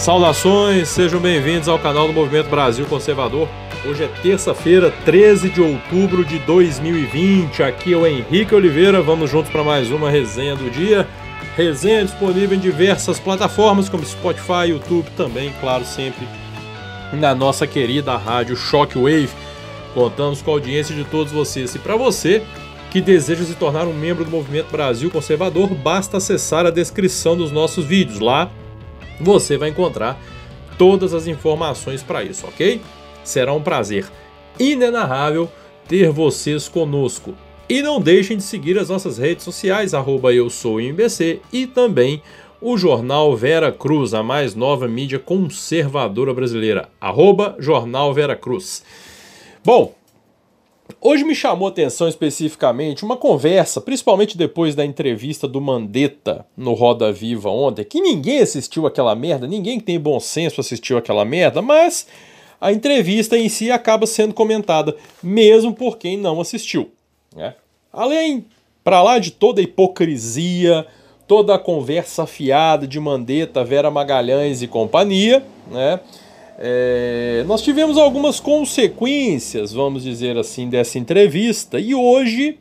Saudações, sejam bem-vindos ao canal do Movimento Brasil Conservador. Hoje é terça-feira, 13 de outubro de 2020. Aqui é o Henrique Oliveira. Vamos juntos para mais uma resenha do dia. Resenha disponível em diversas plataformas como Spotify, YouTube, também, claro, sempre na nossa querida rádio Shockwave. Contamos com a audiência de todos vocês. E para você que deseja se tornar um membro do Movimento Brasil Conservador, basta acessar a descrição dos nossos vídeos. Lá você vai encontrar todas as informações para isso, ok? Será um prazer inenarrável ter vocês conosco. E não deixem de seguir as nossas redes sociais, arroba eu sou e também o jornal Vera Cruz, a mais nova mídia conservadora brasileira, arroba Jornal Vera Cruz. Bom, Hoje me chamou atenção especificamente uma conversa, principalmente depois da entrevista do Mandetta no Roda Viva ontem, que ninguém assistiu aquela merda, ninguém que tem bom senso assistiu aquela merda, mas a entrevista em si acaba sendo comentada, mesmo por quem não assistiu. Né? Além, para lá de toda a hipocrisia, toda a conversa fiada de Mandetta, Vera Magalhães e companhia, né? É, nós tivemos algumas consequências, vamos dizer assim, dessa entrevista, e hoje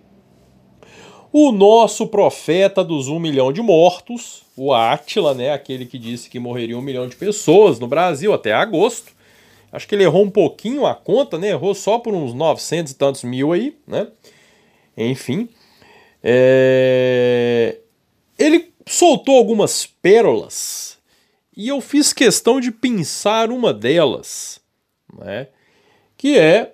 o nosso profeta dos um milhão de mortos, o Átila, né, aquele que disse que morreria um milhão de pessoas no Brasil até agosto, acho que ele errou um pouquinho a conta, né, errou só por uns 900 e tantos mil aí, né, enfim, é... ele soltou algumas pérolas e eu fiz questão de pensar uma delas, né? que é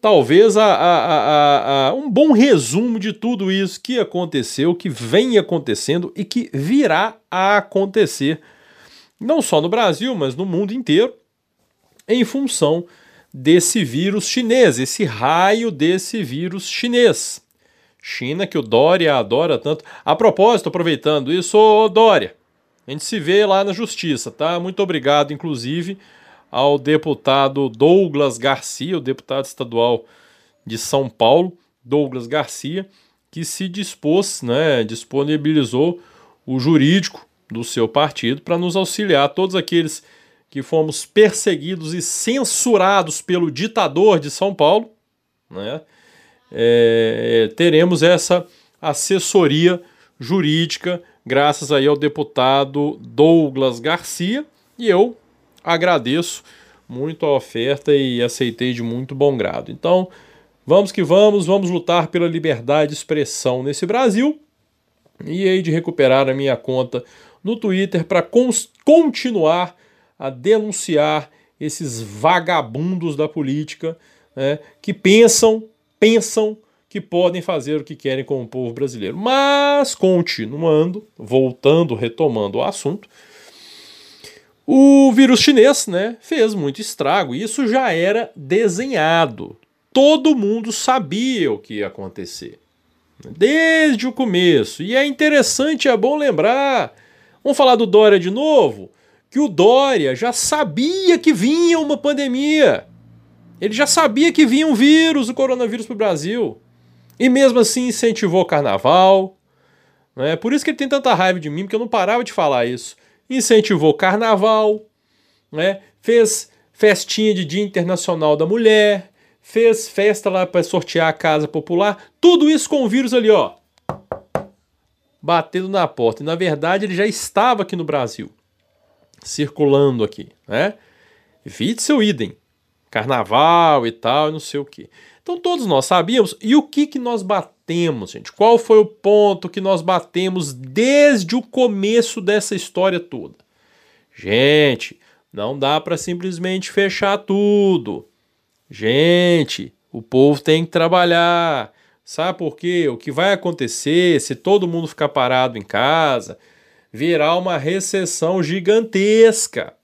talvez a, a, a, um bom resumo de tudo isso que aconteceu, que vem acontecendo e que virá a acontecer, não só no Brasil, mas no mundo inteiro, em função desse vírus chinês, esse raio desse vírus chinês. China que o Dória adora tanto. A propósito, aproveitando isso, ô Dória, a gente se vê lá na justiça, tá? Muito obrigado, inclusive, ao deputado Douglas Garcia, o deputado estadual de São Paulo, Douglas Garcia, que se dispôs, né, disponibilizou o jurídico do seu partido para nos auxiliar, todos aqueles que fomos perseguidos e censurados pelo ditador de São Paulo, né, é, teremos essa assessoria jurídica graças aí ao deputado Douglas Garcia, e eu agradeço muito a oferta e aceitei de muito bom grado. Então, vamos que vamos, vamos lutar pela liberdade de expressão nesse Brasil. E hei de recuperar a minha conta no Twitter para continuar a denunciar esses vagabundos da política né, que pensam, pensam que podem fazer o que querem com o povo brasileiro. Mas, continuando, voltando, retomando o assunto, o vírus chinês né, fez muito estrago. Isso já era desenhado. Todo mundo sabia o que ia acontecer. Desde o começo. E é interessante, é bom lembrar. Vamos falar do Dória de novo? Que o Dória já sabia que vinha uma pandemia. Ele já sabia que vinha um vírus, o coronavírus, para o Brasil. E mesmo assim incentivou o carnaval. Né? Por isso que ele tem tanta raiva de mim, porque eu não parava de falar isso. Incentivou carnaval, né? fez festinha de Dia Internacional da Mulher, fez festa lá para sortear a casa popular. Tudo isso com o vírus ali, ó. Batendo na porta. E na verdade ele já estava aqui no Brasil. Circulando aqui, né? Vite seu idem. Carnaval e tal, não sei o que. Então todos nós sabíamos. E o que, que nós batemos, gente? Qual foi o ponto que nós batemos desde o começo dessa história toda? Gente, não dá para simplesmente fechar tudo. Gente, o povo tem que trabalhar. Sabe por quê? O que vai acontecer se todo mundo ficar parado em casa? Virá uma recessão gigantesca.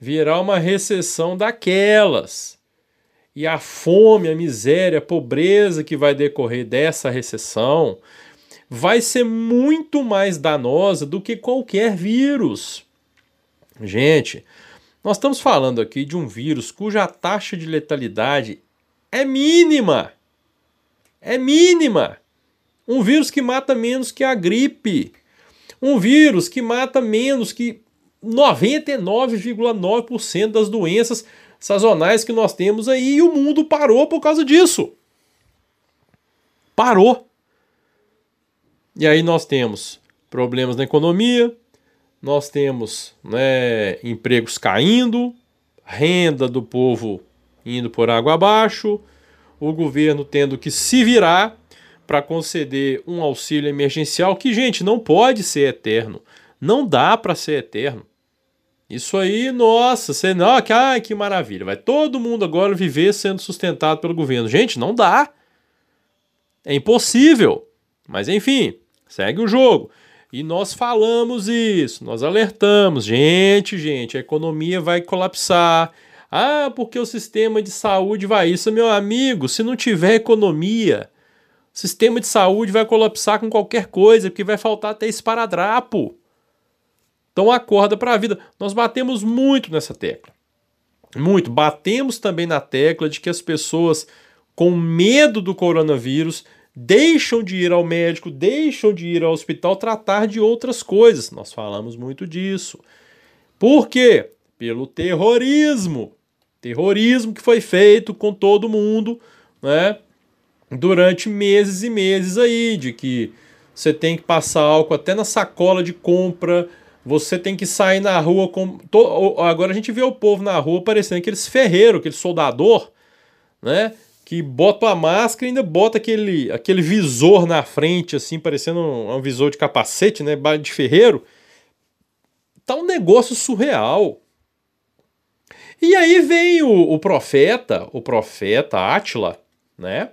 Virá uma recessão daquelas e a fome, a miséria, a pobreza que vai decorrer dessa recessão vai ser muito mais danosa do que qualquer vírus. Gente, nós estamos falando aqui de um vírus cuja taxa de letalidade é mínima. É mínima. Um vírus que mata menos que a gripe. Um vírus que mata menos que 99,9% das doenças sazonais que nós temos aí e o mundo parou por causa disso. Parou. E aí nós temos problemas na economia, nós temos né, empregos caindo, renda do povo indo por água abaixo, o governo tendo que se virar para conceder um auxílio emergencial que, gente, não pode ser eterno. Não dá para ser eterno. Isso aí, nossa, você não, ai, que maravilha. Vai todo mundo agora viver sendo sustentado pelo governo. Gente, não dá. É impossível. Mas enfim, segue o jogo. E nós falamos isso, nós alertamos. Gente, gente, a economia vai colapsar. Ah, porque o sistema de saúde vai isso, meu amigo. Se não tiver economia, o sistema de saúde vai colapsar com qualquer coisa, porque vai faltar até esparadrapo. Então acorda para a vida. Nós batemos muito nessa tecla. Muito. Batemos também na tecla de que as pessoas com medo do coronavírus deixam de ir ao médico, deixam de ir ao hospital tratar de outras coisas. Nós falamos muito disso. Por quê? Pelo terrorismo. Terrorismo que foi feito com todo mundo, né? Durante meses e meses aí, de que você tem que passar álcool até na sacola de compra, você tem que sair na rua com. Agora a gente vê o povo na rua parecendo aqueles ferreiros, aquele soldador, né? que bota a máscara e ainda bota aquele, aquele visor na frente, assim, parecendo um, um visor de capacete, né? De ferreiro. Tá um negócio surreal. E aí vem o, o profeta, o profeta Átila, né?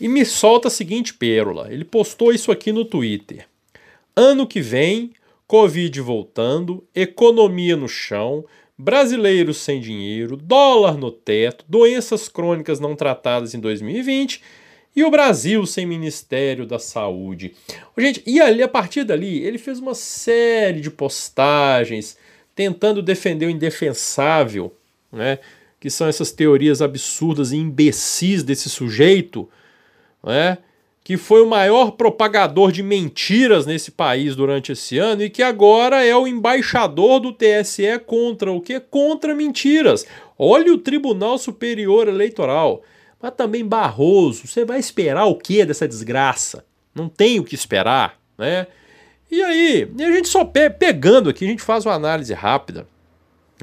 E me solta a seguinte pérola. Ele postou isso aqui no Twitter. Ano que vem, Covid voltando, economia no chão, brasileiros sem dinheiro, dólar no teto, doenças crônicas não tratadas em 2020 e o Brasil sem Ministério da Saúde. Gente, e ali a partir dali ele fez uma série de postagens tentando defender o indefensável, né? Que são essas teorias absurdas e imbecis desse sujeito, né? Que foi o maior propagador de mentiras nesse país durante esse ano e que agora é o embaixador do TSE contra o que? Contra mentiras. Olha o Tribunal Superior Eleitoral. Mas também Barroso, você vai esperar o que dessa desgraça? Não tem o que esperar, né? E aí, a gente só pe pegando aqui, a gente faz uma análise rápida.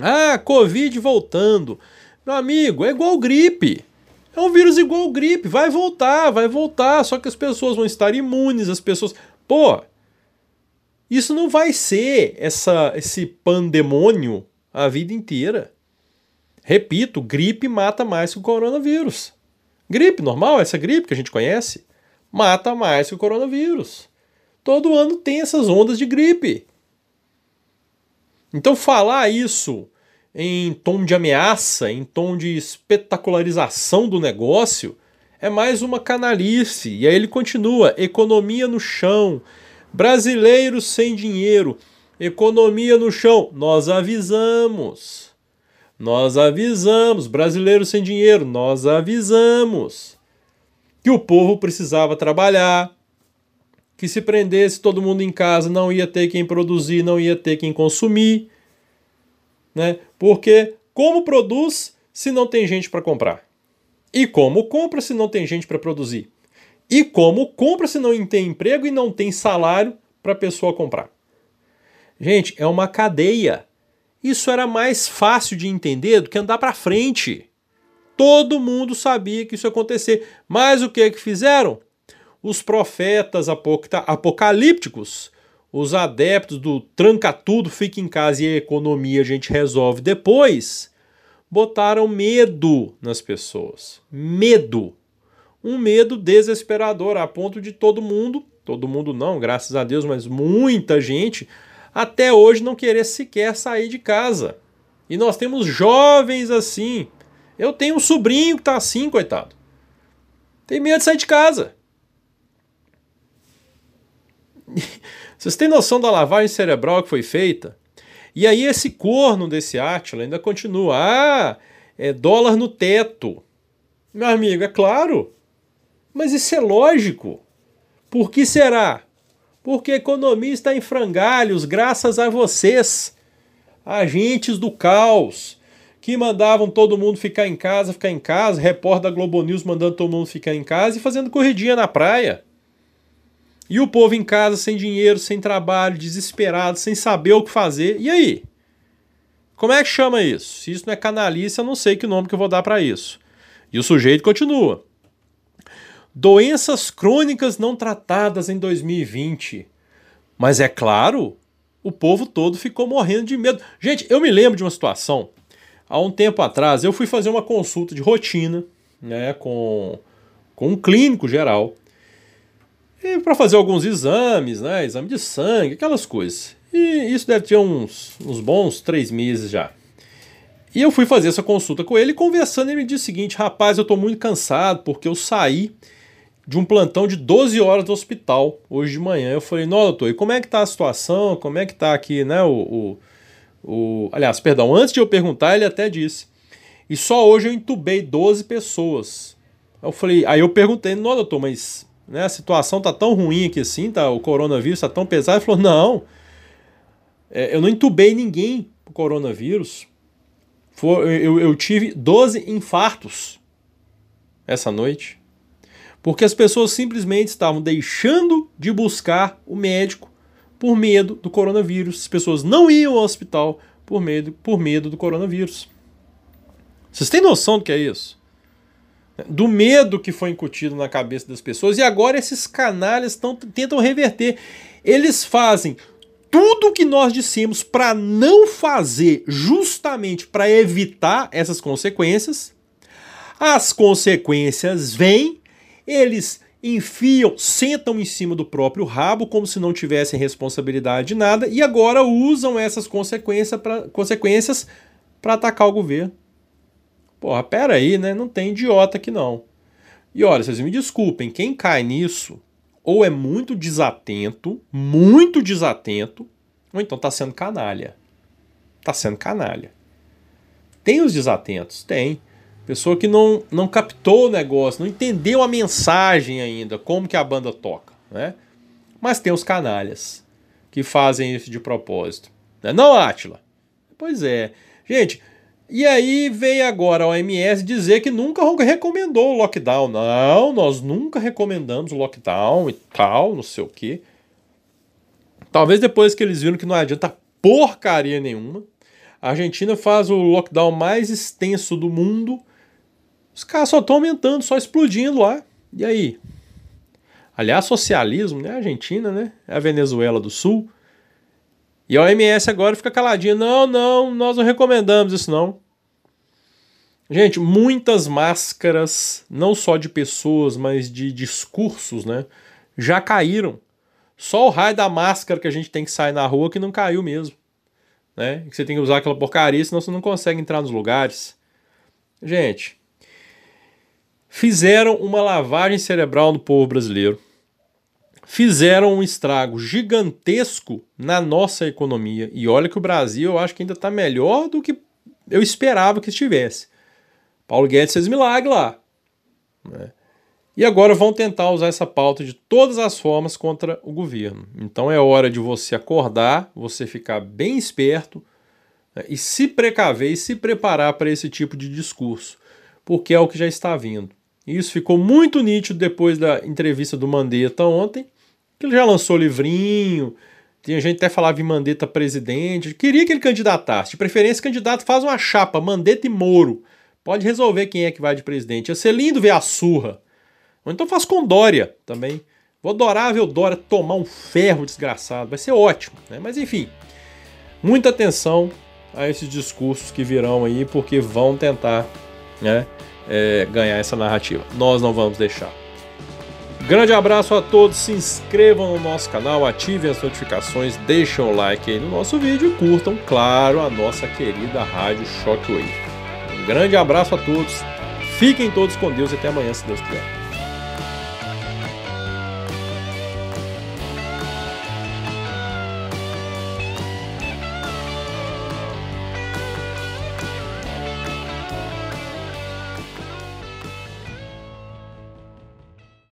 Ah, Covid voltando. Meu amigo, é igual gripe. É um vírus igual gripe, vai voltar, vai voltar, só que as pessoas vão estar imunes, as pessoas. Pô, isso não vai ser essa, esse pandemônio a vida inteira. Repito, gripe mata mais que o coronavírus. Gripe normal, essa gripe que a gente conhece, mata mais que o coronavírus. Todo ano tem essas ondas de gripe. Então falar isso em tom de ameaça, em tom de espetacularização do negócio, é mais uma canalice. E aí ele continua: economia no chão, brasileiros sem dinheiro, economia no chão. Nós avisamos. Nós avisamos, brasileiros sem dinheiro, nós avisamos que o povo precisava trabalhar, que se prendesse todo mundo em casa não ia ter quem produzir, não ia ter quem consumir né? Porque como produz se não tem gente para comprar? E como compra se não tem gente para produzir? E como compra se não tem emprego e não tem salário para a pessoa comprar? Gente, é uma cadeia. Isso era mais fácil de entender do que andar para frente. Todo mundo sabia que isso ia acontecer. Mas o que que fizeram? Os profetas apocalípticos os adeptos do tranca tudo, fica em casa e a economia a gente resolve depois, botaram medo nas pessoas. Medo. Um medo desesperador, a ponto de todo mundo, todo mundo não, graças a Deus, mas muita gente, até hoje não querer sequer sair de casa. E nós temos jovens assim. Eu tenho um sobrinho que está assim, coitado. Tem medo de sair de casa. Vocês têm noção da lavagem cerebral que foi feita? E aí esse corno desse Átila ainda continua. Ah, é dólar no teto. Meu amigo, é claro. Mas isso é lógico. Por que será? Porque a economia está em frangalhos graças a vocês. agentes do caos, que mandavam todo mundo ficar em casa, ficar em casa, repórter da Globo News mandando todo mundo ficar em casa e fazendo corridinha na praia. E o povo em casa sem dinheiro, sem trabalho, desesperado, sem saber o que fazer. E aí? Como é que chama isso? Se isso não é canalice, eu não sei que nome que eu vou dar para isso. E o sujeito continua. Doenças crônicas não tratadas em 2020. Mas é claro, o povo todo ficou morrendo de medo. Gente, eu me lembro de uma situação. Há um tempo atrás, eu fui fazer uma consulta de rotina né, com, com um clínico geral para fazer alguns exames, né, exame de sangue, aquelas coisas. E isso deve ter uns, uns bons três meses já. E eu fui fazer essa consulta com ele, conversando, ele me disse o seguinte: rapaz, eu estou muito cansado porque eu saí de um plantão de 12 horas do hospital hoje de manhã. Eu falei, não, doutor, e como é que tá a situação? Como é que tá aqui, né? O, o, o... Aliás, perdão, antes de eu perguntar, ele até disse. E só hoje eu entubei 12 pessoas. Eu falei, aí eu perguntei, não, doutor, mas né, a situação tá tão ruim aqui assim, tá? O coronavírus tá tão pesado. Ele falou, não, é, eu não entubei ninguém com coronavírus. For, eu, eu tive 12 infartos essa noite porque as pessoas simplesmente estavam deixando de buscar o médico por medo do coronavírus. As pessoas não iam ao hospital por medo, por medo do coronavírus. Vocês têm noção do que é isso? Do medo que foi incutido na cabeça das pessoas e agora esses canalhas tão, tentam reverter. Eles fazem tudo o que nós dissemos para não fazer, justamente para evitar essas consequências. As consequências vêm eles enfiam, sentam em cima do próprio rabo como se não tivessem responsabilidade de nada e agora usam essas consequências para consequências para atacar o governo. Porra, pera aí, né? Não tem idiota aqui não. E olha, vocês me desculpem, quem cai nisso ou é muito desatento, muito desatento, ou então tá sendo canalha. Tá sendo canalha. Tem os desatentos? Tem. Pessoa que não, não captou o negócio, não entendeu a mensagem ainda, como que a banda toca, né? Mas tem os canalhas que fazem isso de propósito. Né? Não, Átila? Pois é. Gente, e aí vem agora a OMS dizer que nunca recomendou o lockdown. Não, nós nunca recomendamos o lockdown e tal, não sei o quê. Talvez depois que eles viram que não adianta porcaria nenhuma. A Argentina faz o lockdown mais extenso do mundo os caras só estão aumentando, só explodindo lá. E aí? Aliás, socialismo, né? A Argentina, né? É a Venezuela do Sul. E a OMS agora fica caladinha. Não, não, nós não recomendamos isso não. Gente, muitas máscaras, não só de pessoas, mas de discursos, né? Já caíram. Só o raio da máscara que a gente tem que sair na rua que não caiu mesmo. Né? Que você tem que usar aquela porcaria, senão você não consegue entrar nos lugares. Gente, fizeram uma lavagem cerebral no povo brasileiro, fizeram um estrago gigantesco na nossa economia. E olha que o Brasil eu acho que ainda está melhor do que eu esperava que estivesse. Paulo Guedes fez milagre lá. Né? E agora vão tentar usar essa pauta de todas as formas contra o governo. Então é hora de você acordar, você ficar bem esperto né? e se precaver e se preparar para esse tipo de discurso, porque é o que já está vindo. Isso ficou muito nítido depois da entrevista do Mandetta ontem, que ele já lançou livrinho, tinha gente até falava em Mandetta presidente, queria que ele candidatasse, de preferência candidato faz uma chapa, Mandetta e Moro, pode resolver quem é que vai de presidente, ia ser lindo ver a surra, ou então faz com Dória também, vou adorar ver o Dória tomar um ferro desgraçado, vai ser ótimo, né? mas enfim, muita atenção a esses discursos que virão aí, porque vão tentar, né, é, ganhar essa narrativa. Nós não vamos deixar. Grande abraço a todos, se inscrevam no nosso canal, ativem as notificações, deixem o like aí no nosso vídeo e curtam, claro, a nossa querida Rádio Shockwave. Um grande abraço a todos, fiquem todos com Deus e até amanhã, se Deus quiser.